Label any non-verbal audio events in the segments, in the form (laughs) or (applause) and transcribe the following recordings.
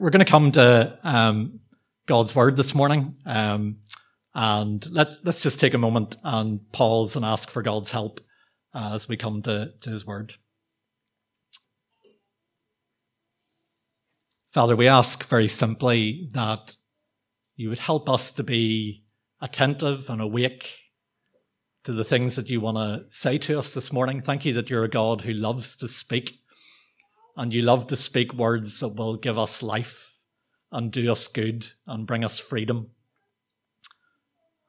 We're going to come to um, God's word this morning. Um, and let, let's just take a moment and pause and ask for God's help uh, as we come to, to his word. Father, we ask very simply that you would help us to be attentive and awake to the things that you want to say to us this morning. Thank you that you're a God who loves to speak and you love to speak words that will give us life and do us good and bring us freedom.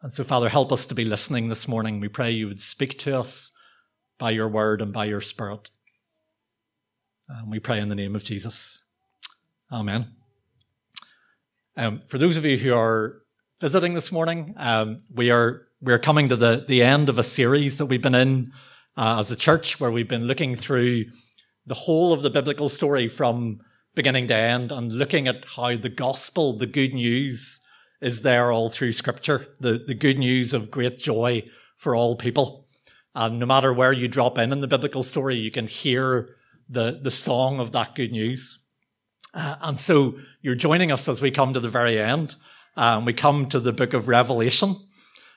And so, Father, help us to be listening this morning. We pray you would speak to us by your word and by your spirit. And we pray in the name of Jesus. Amen. Um, for those of you who are visiting this morning, um, we are we are coming to the, the end of a series that we've been in uh, as a church where we've been looking through the whole of the biblical story from beginning to end and looking at how the gospel, the good news, is there all through scripture, the, the good news of great joy for all people. And no matter where you drop in in the biblical story, you can hear the, the song of that good news. Uh, and so you're joining us as we come to the very end. Um, we come to the book of Revelation,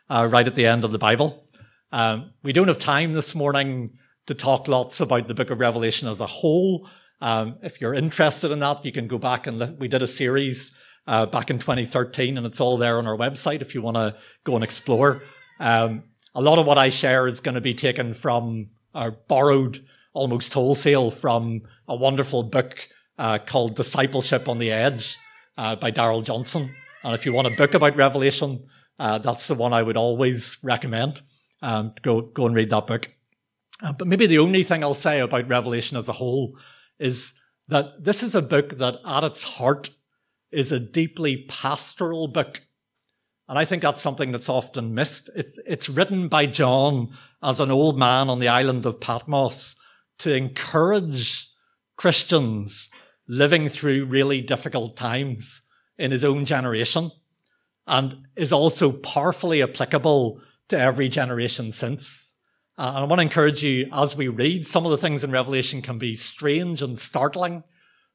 uh, right at the end of the Bible. Um, we don't have time this morning to talk lots about the book of Revelation as a whole. Um, if you're interested in that, you can go back and li- we did a series uh, back in 2013, and it's all there on our website if you want to go and explore. Um, a lot of what I share is going to be taken from or borrowed almost wholesale from a wonderful book uh, called Discipleship on the Edge uh, by Darrell Johnson. And if you want a book about Revelation, uh, that's the one I would always recommend. Um, go go and read that book. Uh, but maybe the only thing I'll say about Revelation as a whole is that this is a book that at its heart is a deeply pastoral book. And I think that's something that's often missed. It's, it's written by John as an old man on the island of Patmos to encourage Christians living through really difficult times in his own generation and is also powerfully applicable to every generation since. Uh, I want to encourage you as we read, some of the things in Revelation can be strange and startling,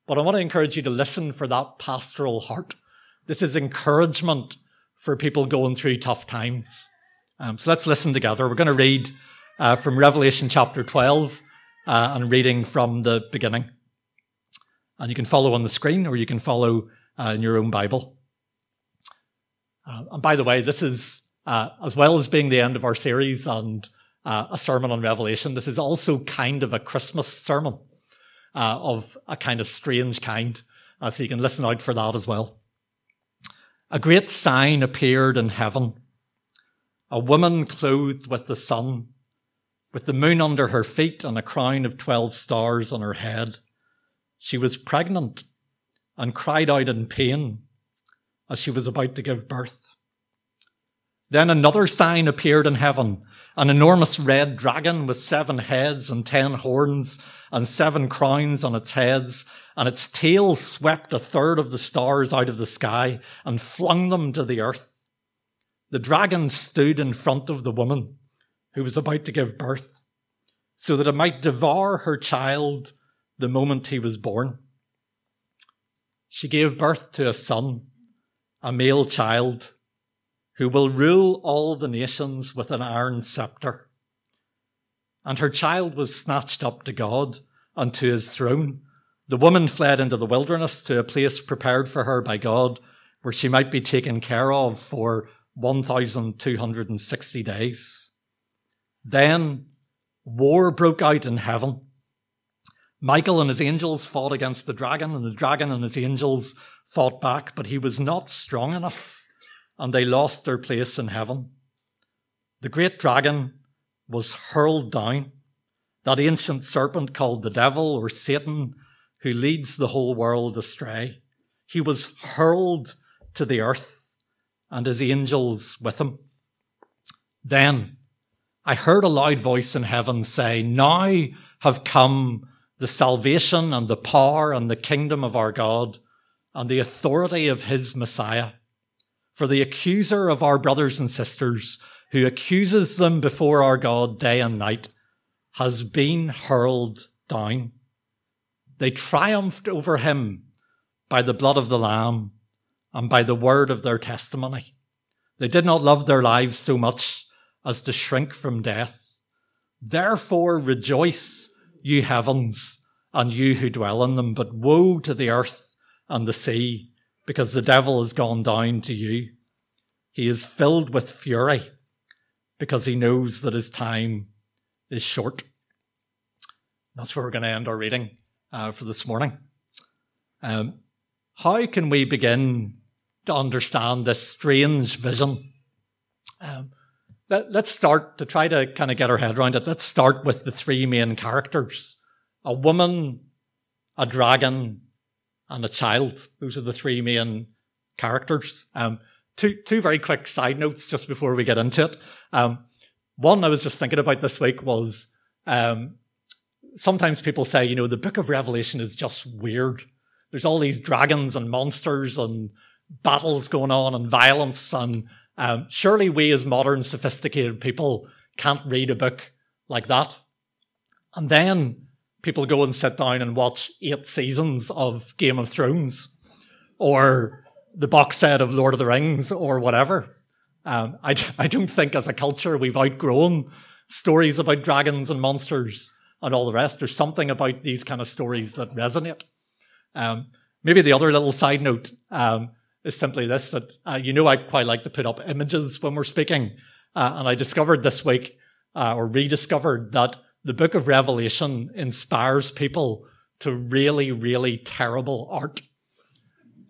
but I want to encourage you to listen for that pastoral heart. This is encouragement for people going through tough times. Um, so let's listen together. We're going to read uh, from Revelation chapter 12 uh, and reading from the beginning. And you can follow on the screen or you can follow uh, in your own Bible. Uh, and by the way, this is, uh, as well as being the end of our series and uh, a sermon on Revelation. This is also kind of a Christmas sermon uh, of a kind of strange kind. Uh, so you can listen out for that as well. A great sign appeared in heaven. A woman clothed with the sun, with the moon under her feet and a crown of 12 stars on her head. She was pregnant and cried out in pain as she was about to give birth. Then another sign appeared in heaven an enormous red dragon with seven heads and ten horns and seven crowns on its heads, and its tail swept a third of the stars out of the sky and flung them to the earth. The dragon stood in front of the woman who was about to give birth so that it might devour her child the moment he was born. She gave birth to a son, a male child who will rule all the nations with an iron scepter. And her child was snatched up to God and to his throne. The woman fled into the wilderness to a place prepared for her by God where she might be taken care of for 1,260 days. Then war broke out in heaven. Michael and his angels fought against the dragon, and the dragon and his angels fought back, but he was not strong enough and they lost their place in heaven. The great dragon was hurled down, that ancient serpent called the devil or Satan, who leads the whole world astray. He was hurled to the earth and his angels with him. Then I heard a loud voice in heaven say, Now have come the salvation and the power and the kingdom of our God and the authority of his Messiah. For the accuser of our brothers and sisters, who accuses them before our God day and night, has been hurled down. They triumphed over him by the blood of the Lamb and by the word of their testimony. They did not love their lives so much as to shrink from death. Therefore rejoice, you heavens, and you who dwell in them. But woe to the earth and the sea, because the devil has gone down to you. He is filled with fury, because he knows that his time is short. That's where we're going to end our reading uh, for this morning. Um, how can we begin to understand this strange vision? Um, let, us start to try to kind of get our head around it. Let's start with the three main characters a woman, a dragon, and a child. Those are the three main characters. Um, two, two very quick side notes just before we get into it. Um, one I was just thinking about this week was um, sometimes people say, you know, the book of Revelation is just weird. There's all these dragons and monsters and battles going on and violence. And um, surely we as modern sophisticated people can't read a book like that. And then people go and sit down and watch eight seasons of Game of Thrones or the box set of Lord of the Rings or whatever. Um, I, I don't think as a culture we've outgrown stories about dragons and monsters and all the rest. There's something about these kind of stories that resonate. Um, maybe the other little side note um, is simply this: that uh, you know I quite like to put up images when we're speaking, uh, and I discovered this week uh, or rediscovered that the Book of Revelation inspires people to really, really terrible art,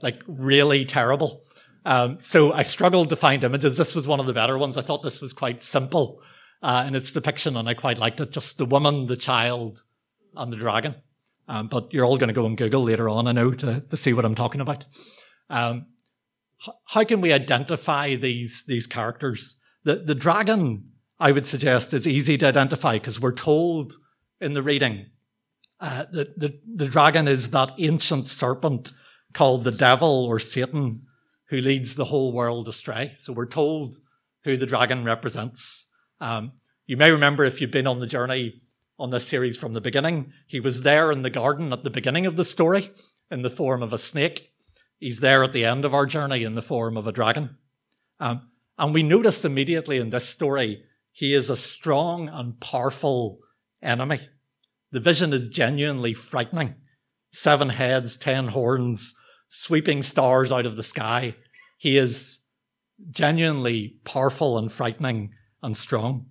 like really terrible. Um, so I struggled to find images. This was one of the better ones. I thought this was quite simple uh, in its depiction, and I quite liked it. Just the woman, the child, and the dragon. Um, but you're all going to go and Google later on, I know, to, to see what I'm talking about. Um, how can we identify these these characters? The the dragon, I would suggest, is easy to identify because we're told in the reading uh, that the, the dragon is that ancient serpent called the devil or Satan who leads the whole world astray. So we're told who the dragon represents. Um, you may remember if you've been on the journey on this series from the beginning, he was there in the garden at the beginning of the story in the form of a snake. He's there at the end of our journey in the form of a dragon. Um, and we notice immediately in this story, he is a strong and powerful enemy. The vision is genuinely frightening. Seven heads, ten horns, sweeping stars out of the sky. He is genuinely powerful and frightening and strong.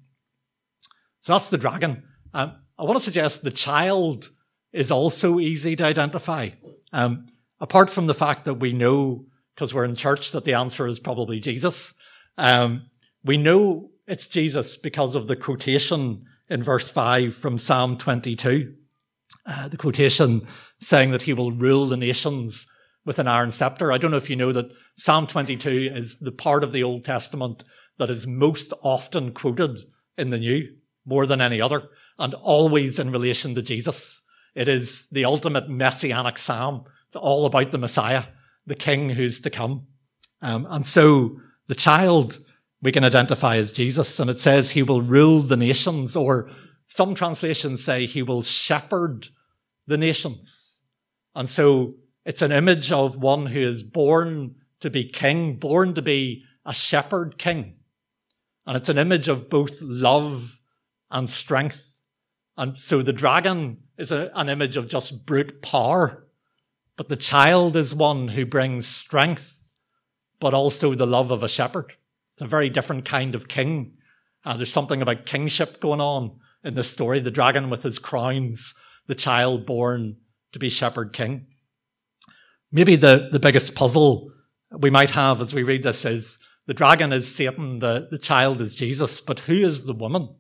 So that's the dragon. Um, I want to suggest the child is also easy to identify. Um, apart from the fact that we know, because we're in church, that the answer is probably Jesus. Um, we know it's Jesus because of the quotation in verse 5 from Psalm 22. Uh, the quotation saying that he will rule the nations with an iron scepter. I don't know if you know that Psalm 22 is the part of the Old Testament that is most often quoted in the New, more than any other, and always in relation to Jesus. It is the ultimate messianic psalm. It's all about the Messiah, the King who's to come. Um, and so the child we can identify as Jesus, and it says he will rule the nations, or some translations say he will shepherd the nations. And so it's an image of one who is born to be king, born to be a shepherd king. And it's an image of both love and strength. And so the dragon is a, an image of just brute power. But the child is one who brings strength, but also the love of a shepherd. It's a very different kind of king. Uh, there's something about kingship going on in this story. The dragon with his crowns, the child born to be shepherd king. Maybe the, the biggest puzzle we might have as we read this is the dragon is Satan, the, the child is Jesus, but who is the woman?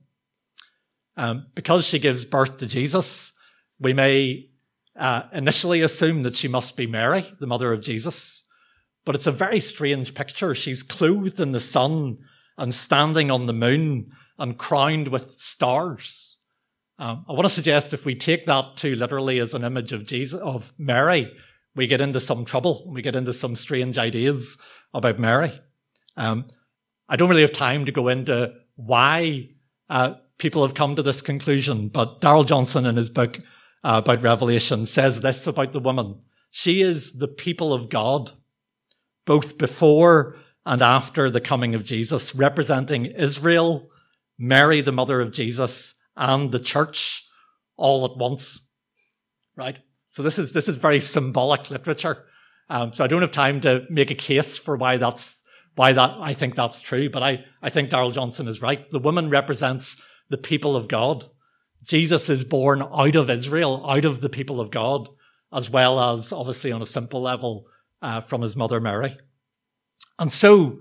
Um, because she gives birth to Jesus, we may uh, initially assume that she must be Mary, the mother of Jesus. But it's a very strange picture. She's clothed in the sun and standing on the moon and crowned with stars. Um, I want to suggest if we take that too literally as an image of Jesus, of Mary, we get into some trouble. We get into some strange ideas about Mary. Um, I don't really have time to go into why uh, people have come to this conclusion, but Darrell Johnson in his book uh, about Revelation says this about the woman. She is the people of God, both before and after the coming of Jesus, representing Israel, Mary, the mother of Jesus, and the church all at once. Right? So this is, this is very symbolic literature. Um, so I don't have time to make a case for why that's, why that, I think that's true, but I, I think Darrell Johnson is right. The woman represents the people of God. Jesus is born out of Israel, out of the people of God, as well as obviously on a simple level, uh, from his mother Mary. And so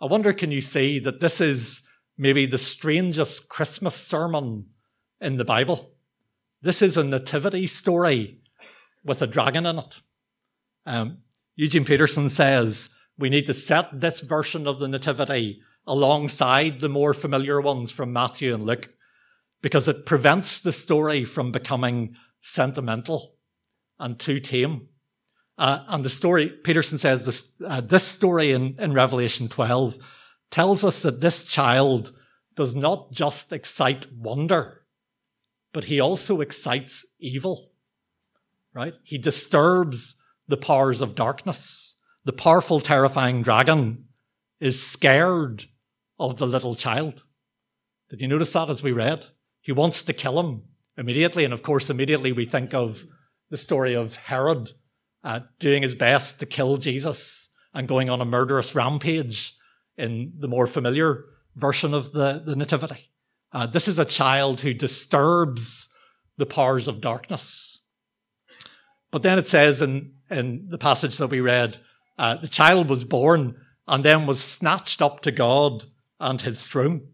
I wonder, can you see that this is maybe the strangest Christmas sermon in the Bible? This is a nativity story with a dragon in it. Um, Eugene Peterson says we need to set this version of the nativity alongside the more familiar ones from Matthew and Luke because it prevents the story from becoming sentimental and too tame. Uh, and the story, Peterson says this, uh, this story in, in Revelation 12 tells us that this child does not just excite wonder, but he also excites evil, right? He disturbs the powers of darkness. The powerful, terrifying dragon is scared of the little child. Did you notice that as we read? He wants to kill him immediately. And of course, immediately we think of the story of Herod uh, doing his best to kill Jesus and going on a murderous rampage in the more familiar version of the, the Nativity. Uh, this is a child who disturbs the powers of darkness. But then it says in, in the passage that we read, uh, the child was born and then was snatched up to God and his throne.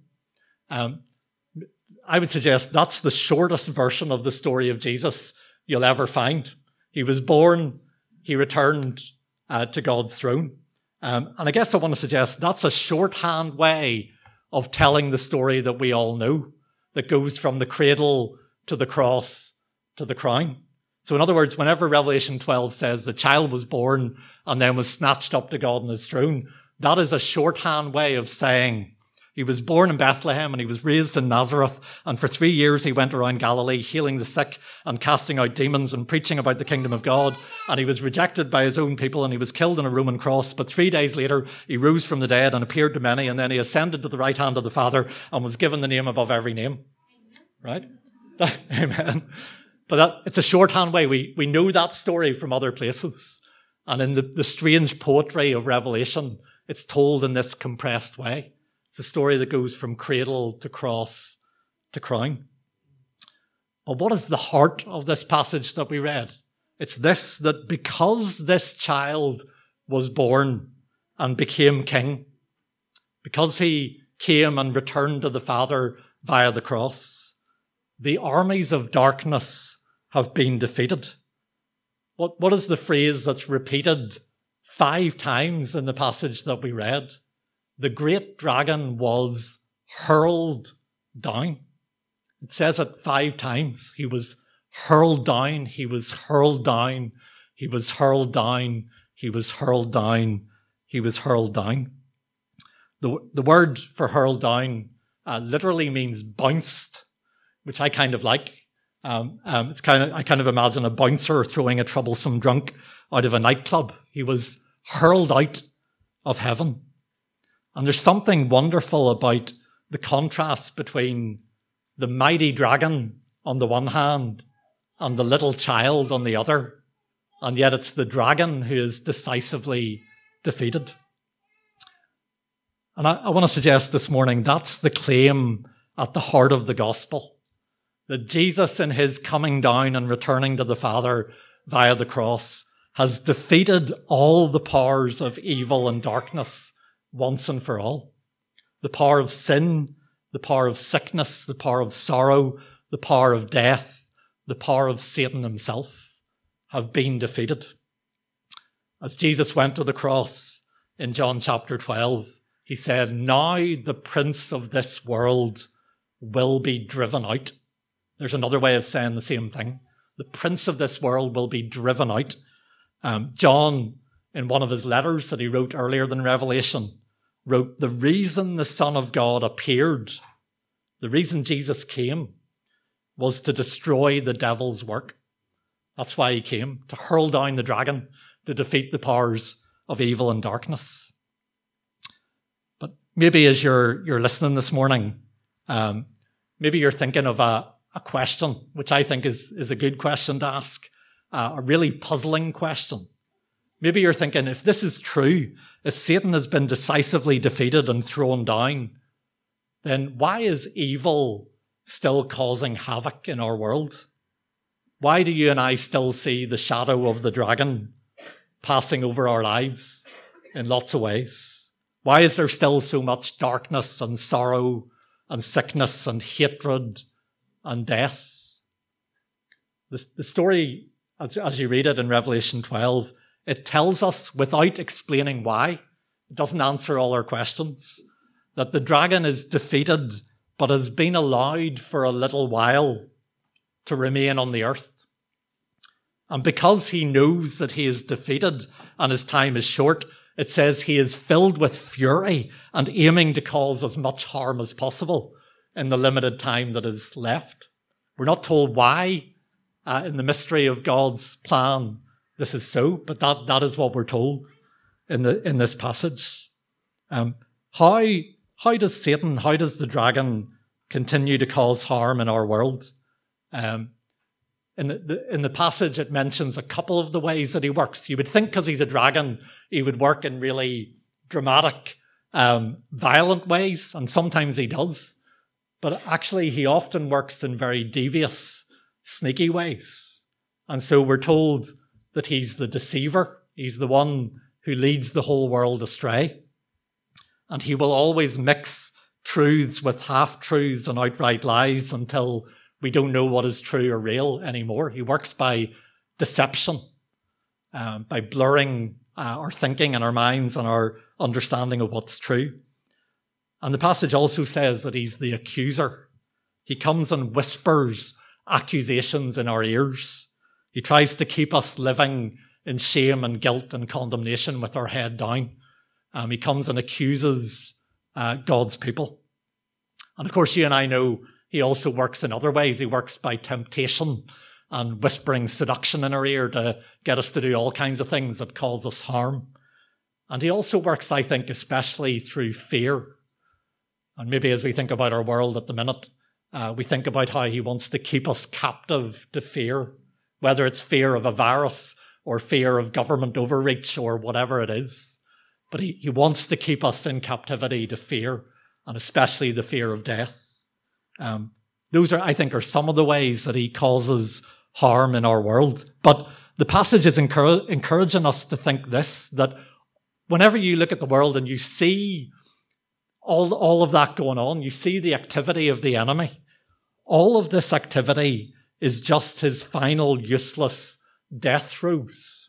Um, I would suggest that's the shortest version of the story of Jesus you'll ever find. He was born, he returned uh, to God's throne. Um, and I guess I want to suggest that's a shorthand way of telling the story that we all know that goes from the cradle to the cross to the crown. So in other words, whenever Revelation 12 says the child was born and then was snatched up to God in his throne, that is a shorthand way of saying he was born in Bethlehem and he was raised in Nazareth. And for three years he went around Galilee healing the sick and casting out demons and preaching about the kingdom of God. And he was rejected by his own people and he was killed on a Roman cross. But three days later he rose from the dead and appeared to many. And then he ascended to the right hand of the Father and was given the name above every name. Right? (laughs) Amen. But that, it's a shorthand way. We, we know that story from other places. And in the, the strange poetry of Revelation, it's told in this compressed way. It's a story that goes from cradle to cross to crown. But what is the heart of this passage that we read? It's this that because this child was born and became king, because he came and returned to the Father via the cross, the armies of darkness have been defeated. What, what is the phrase that's repeated five times in the passage that we read? The great dragon was hurled down. It says it five times. He was hurled down. He was hurled down. He was hurled down. He was hurled down. He was hurled down. The, the word for hurled down uh, literally means bounced, which I kind of like. Um, um, it's kind of, I kind of imagine a bouncer throwing a troublesome drunk out of a nightclub. He was hurled out of heaven. And there's something wonderful about the contrast between the mighty dragon on the one hand and the little child on the other. And yet it's the dragon who is decisively defeated. And I, I want to suggest this morning that's the claim at the heart of the gospel. That Jesus in his coming down and returning to the Father via the cross has defeated all the powers of evil and darkness once and for all. The power of sin, the power of sickness, the power of sorrow, the power of death, the power of Satan himself have been defeated. As Jesus went to the cross in John chapter 12, he said, Now the prince of this world will be driven out. There's another way of saying the same thing. The prince of this world will be driven out. Um, John, in one of his letters that he wrote earlier than Revelation, wrote, The reason the Son of God appeared, the reason Jesus came, was to destroy the devil's work. That's why he came, to hurl down the dragon, to defeat the powers of evil and darkness. But maybe as you're, you're listening this morning, um, maybe you're thinking of a, a question, which I think is, is a good question to ask, uh, a really puzzling question. Maybe you're thinking, if this is true, if Satan has been decisively defeated and thrown down, then why is evil still causing havoc in our world? Why do you and I still see the shadow of the dragon passing over our lives in lots of ways? Why is there still so much darkness and sorrow and sickness and hatred and death? The, the story, as, as you read it in Revelation 12, it tells us without explaining why. It doesn't answer all our questions. That the dragon is defeated, but has been allowed for a little while to remain on the earth. And because he knows that he is defeated and his time is short, it says he is filled with fury and aiming to cause as much harm as possible in the limited time that is left. We're not told why uh, in the mystery of God's plan this is so, but that, that is what we're told in the, in this passage. Um, how, how does Satan, how does the dragon continue to cause harm in our world? Um, in the, in the passage, it mentions a couple of the ways that he works. You would think because he's a dragon, he would work in really dramatic, um, violent ways, and sometimes he does. But actually, he often works in very devious, sneaky ways. And so we're told that he's the deceiver. He's the one who leads the whole world astray. And he will always mix truths with half truths and outright lies until we don't know what is true or real anymore. He works by deception, um, by blurring uh, our thinking and our minds and our understanding of what's true. And the passage also says that he's the accuser. He comes and whispers accusations in our ears. He tries to keep us living in shame and guilt and condemnation with our head down. Um, he comes and accuses uh, God's people. And of course, you and I know he also works in other ways. He works by temptation and whispering seduction in our ear to get us to do all kinds of things that cause us harm. And he also works, I think, especially through fear. And maybe as we think about our world at the minute, uh, we think about how he wants to keep us captive to fear whether it's fear of a virus or fear of government overreach or whatever it is. But he, he wants to keep us in captivity to fear, and especially the fear of death. Um, those are, I think, are some of the ways that he causes harm in our world. But the passage is encouraging us to think this, that whenever you look at the world and you see all, all of that going on, you see the activity of the enemy, all of this activity is just his final useless death throes.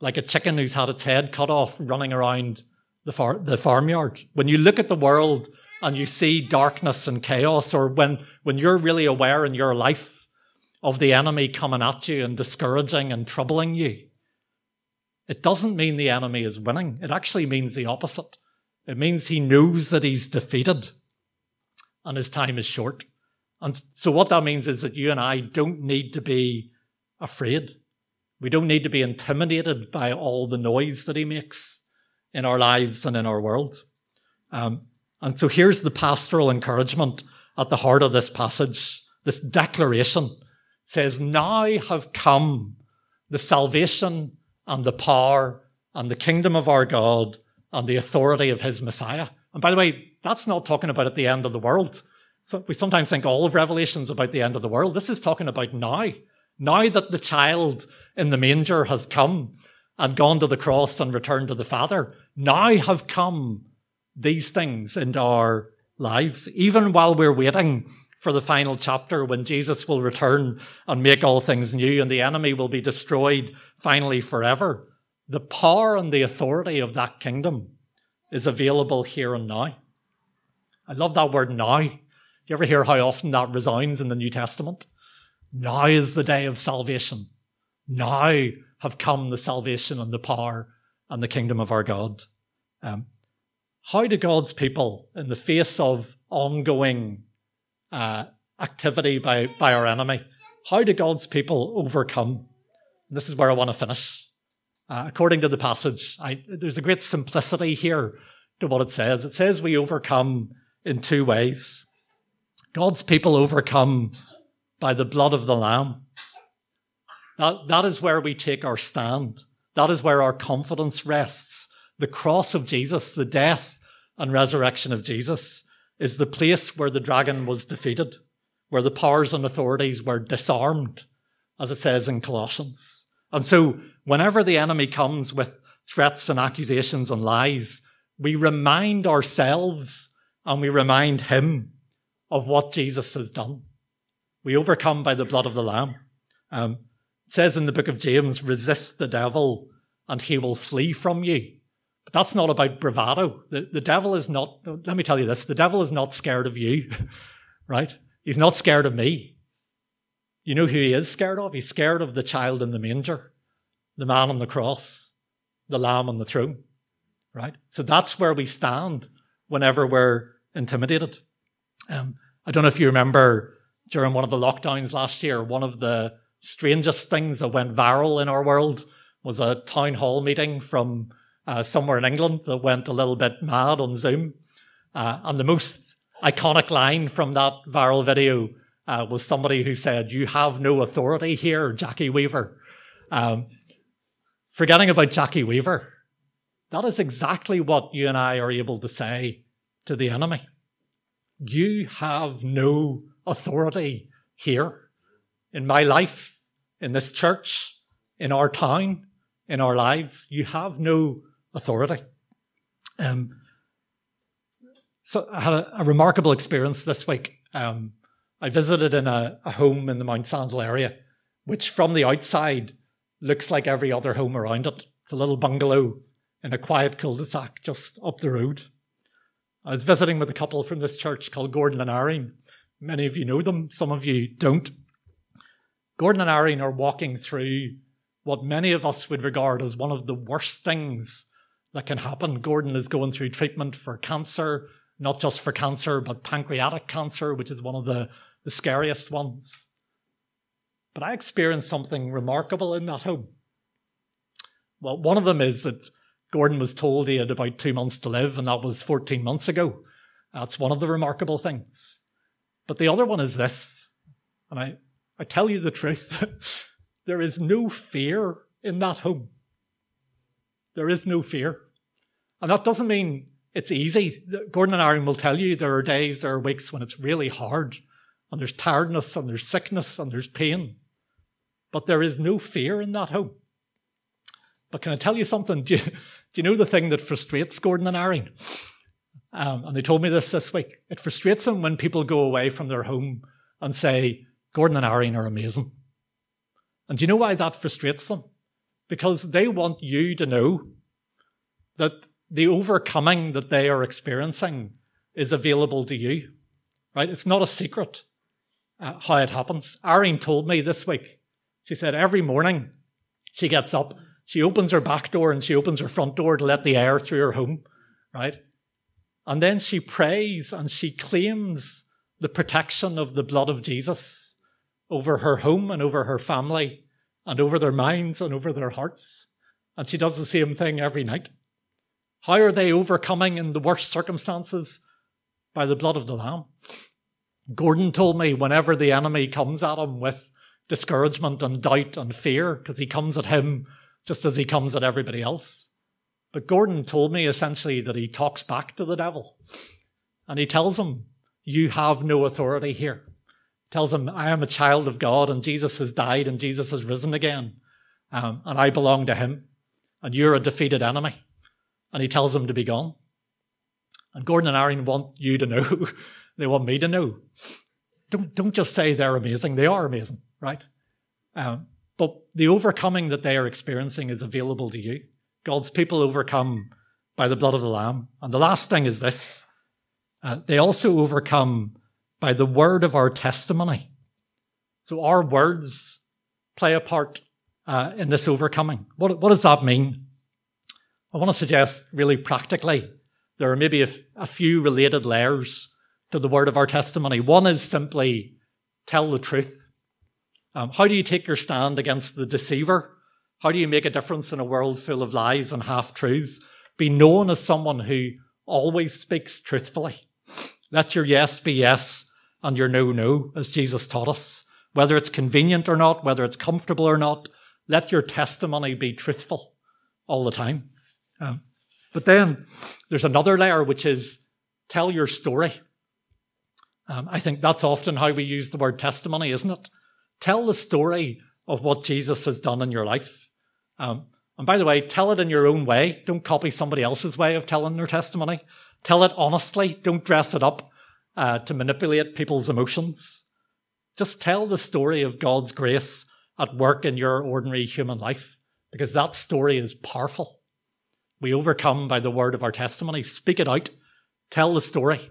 Like a chicken who's had its head cut off running around the, far- the farmyard. When you look at the world and you see darkness and chaos, or when, when you're really aware in your life of the enemy coming at you and discouraging and troubling you, it doesn't mean the enemy is winning. It actually means the opposite. It means he knows that he's defeated and his time is short. And so what that means is that you and I don't need to be afraid. We don't need to be intimidated by all the noise that he makes in our lives and in our world. Um, and so here's the pastoral encouragement at the heart of this passage. This declaration it says, now have come the salvation and the power and the kingdom of our God and the authority of his Messiah. And by the way, that's not talking about at the end of the world. So we sometimes think all of Revelation's about the end of the world. This is talking about now. Now that the child in the manger has come and gone to the cross and returned to the Father, now have come these things into our lives, even while we're waiting for the final chapter when Jesus will return and make all things new and the enemy will be destroyed finally forever. The power and the authority of that kingdom is available here and now. I love that word now you ever hear how often that resounds in the New Testament? Now is the day of salvation. Now have come the salvation and the power and the kingdom of our God. Um, how do God's people, in the face of ongoing uh, activity by, by our enemy, how do God's people overcome? And this is where I want to finish. Uh, according to the passage, I, there's a great simplicity here to what it says. It says we overcome in two ways. God's people overcome by the blood of the Lamb. That, that is where we take our stand. That is where our confidence rests. The cross of Jesus, the death and resurrection of Jesus, is the place where the dragon was defeated, where the powers and authorities were disarmed, as it says in Colossians. And so, whenever the enemy comes with threats and accusations and lies, we remind ourselves and we remind him of what Jesus has done. We overcome by the blood of the Lamb. Um, it says in the book of James, resist the devil and he will flee from you. But that's not about bravado. The, the devil is not, let me tell you this, the devil is not scared of you, (laughs) right? He's not scared of me. You know who he is scared of? He's scared of the child in the manger, the man on the cross, the lamb on the throne, right? So that's where we stand whenever we're intimidated. Um, I don't know if you remember during one of the lockdowns last year, one of the strangest things that went viral in our world was a town hall meeting from uh, somewhere in England that went a little bit mad on Zoom. Uh, and the most iconic line from that viral video uh, was somebody who said, You have no authority here, Jackie Weaver. Um, forgetting about Jackie Weaver, that is exactly what you and I are able to say to the enemy. You have no authority here in my life, in this church, in our town, in our lives. You have no authority. Um, so I had a, a, remarkable experience this week. Um, I visited in a, a, home in the Mountsandel area, which from the outside looks like every other home around it. It's a little bungalow in a quiet cul-de-sac just up the road. I was visiting with a couple from this church called Gordon and Irene. Many of you know them, some of you don't. Gordon and Irene are walking through what many of us would regard as one of the worst things that can happen. Gordon is going through treatment for cancer, not just for cancer, but pancreatic cancer, which is one of the, the scariest ones. But I experienced something remarkable in that home. Well, one of them is that Gordon was told he had about two months to live, and that was 14 months ago. That's one of the remarkable things. But the other one is this, and I, I tell you the truth, (laughs) there is no fear in that home. There is no fear. And that doesn't mean it's easy. Gordon and Irene will tell you there are days, there are weeks when it's really hard, and there's tiredness, and there's sickness, and there's pain. But there is no fear in that home. But can I tell you something? (laughs) Do you, do you know the thing that frustrates Gordon and Irene? Um, and they told me this this week. It frustrates them when people go away from their home and say, Gordon and Irene are amazing. And do you know why that frustrates them? Because they want you to know that the overcoming that they are experiencing is available to you. Right? It's not a secret uh, how it happens. Irene told me this week. She said every morning she gets up she opens her back door and she opens her front door to let the air through her home, right? And then she prays and she claims the protection of the blood of Jesus over her home and over her family and over their minds and over their hearts. And she does the same thing every night. How are they overcoming in the worst circumstances? By the blood of the Lamb. Gordon told me whenever the enemy comes at him with discouragement and doubt and fear, because he comes at him just as he comes at everybody else. But Gordon told me essentially that he talks back to the devil and he tells him, You have no authority here. Tells him, I am a child of God and Jesus has died and Jesus has risen again. Um, and I belong to him and you're a defeated enemy. And he tells him to be gone. And Gordon and Irene want you to know. (laughs) they want me to know. Don't, don't just say they're amazing. They are amazing, right? Um, the overcoming that they are experiencing is available to you. God's people overcome by the blood of the Lamb. And the last thing is this uh, they also overcome by the word of our testimony. So our words play a part uh, in this overcoming. What, what does that mean? I want to suggest really practically there are maybe a, a few related layers to the word of our testimony. One is simply tell the truth. Um, how do you take your stand against the deceiver How do you make a difference in a world full of lies and half truths? Be known as someone who always speaks truthfully. Let your yes be yes and your no, no, as Jesus taught us. Whether it's convenient or not, whether it's comfortable or not, let your testimony be truthful all the time. Um, but then there's another layer, which is tell your story. Um, I think that's often how we use the word testimony, isn't it? Tell the story of what Jesus has done in your life. Um, and by the way, tell it in your own way. Don't copy somebody else's way of telling their testimony. Tell it honestly. Don't dress it up uh, to manipulate people's emotions. Just tell the story of God's grace at work in your ordinary human life, because that story is powerful. We overcome by the word of our testimony. Speak it out. Tell the story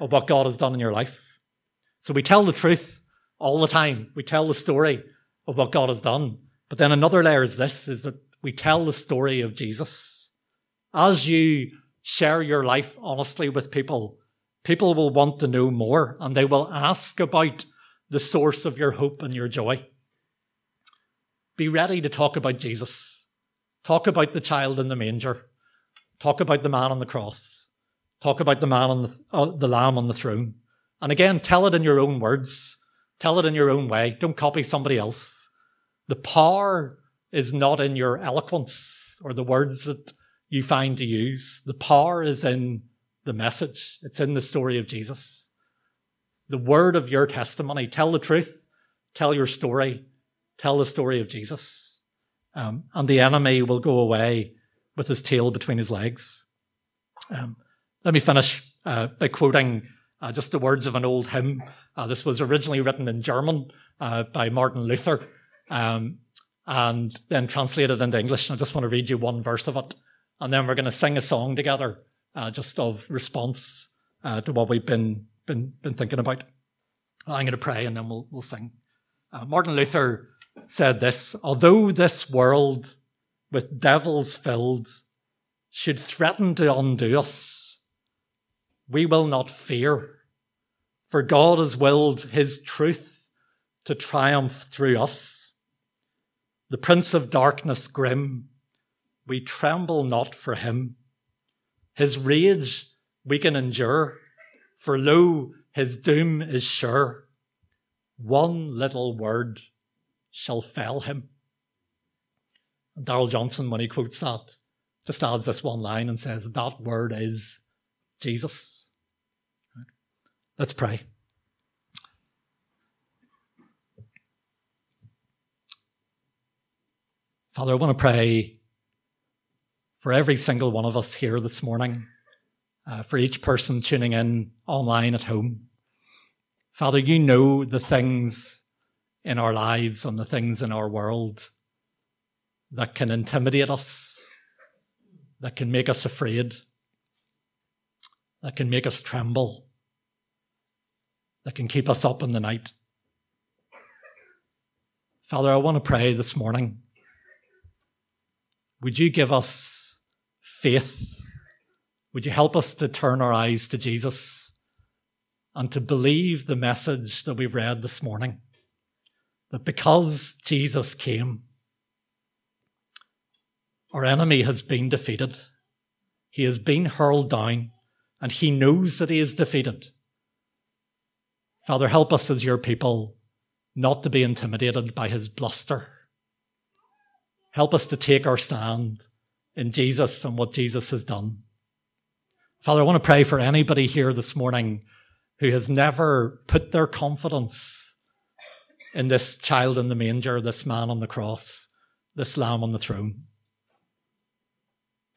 of what God has done in your life. So we tell the truth all the time. We tell the story of what God has done. But then another layer is this, is that we tell the story of Jesus. As you share your life honestly with people, people will want to know more and they will ask about the source of your hope and your joy. Be ready to talk about Jesus. Talk about the child in the manger. Talk about the man on the cross. Talk about the man on the, uh, the lamb on the throne. And again, tell it in your own words. Tell it in your own way. Don't copy somebody else. The power is not in your eloquence or the words that you find to use. The power is in the message. It's in the story of Jesus. The word of your testimony. Tell the truth. Tell your story. Tell the story of Jesus. Um, and the enemy will go away with his tail between his legs. Um, let me finish uh, by quoting uh, just the words of an old hymn. Uh, this was originally written in German uh, by Martin Luther. Um, and then translated into English. And I just want to read you one verse of it. And then we're going to sing a song together, uh, just of response uh, to what we've been, been, been thinking about. I'm going to pray and then we'll, we'll sing. Uh, Martin Luther said this, although this world with devils filled should threaten to undo us, we will not fear, for God has willed his truth to triumph through us the prince of darkness grim, we tremble not for him. His rage we can endure, for lo, his doom is sure. One little word shall fell him. Darrell Johnson, when he quotes that, just adds this one line and says, That word is Jesus. Let's pray. Father, I want to pray for every single one of us here this morning, uh, for each person tuning in online at home. Father, you know the things in our lives and the things in our world that can intimidate us, that can make us afraid, that can make us tremble, that can keep us up in the night. Father, I want to pray this morning would you give us faith? Would you help us to turn our eyes to Jesus and to believe the message that we've read this morning? That because Jesus came, our enemy has been defeated. He has been hurled down and he knows that he is defeated. Father, help us as your people not to be intimidated by his bluster Help us to take our stand in Jesus and what Jesus has done. Father, I want to pray for anybody here this morning who has never put their confidence in this child in the manger, this man on the cross, this lamb on the throne.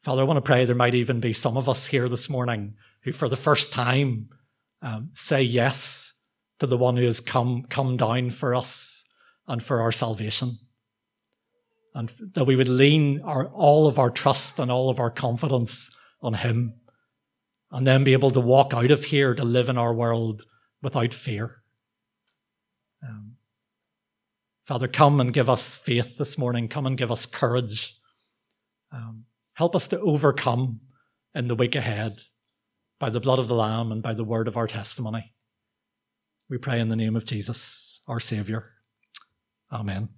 Father, I want to pray there might even be some of us here this morning who, for the first time, um, say yes to the one who has come, come down for us and for our salvation and that we would lean our, all of our trust and all of our confidence on Him and then be able to walk out of here to live in our world without fear. Um, Father, come and give us faith this morning. Come and give us courage. Um, help us to overcome in the week ahead by the blood of the Lamb and by the word of our testimony. We pray in the name of Jesus, our Saviour. Amen.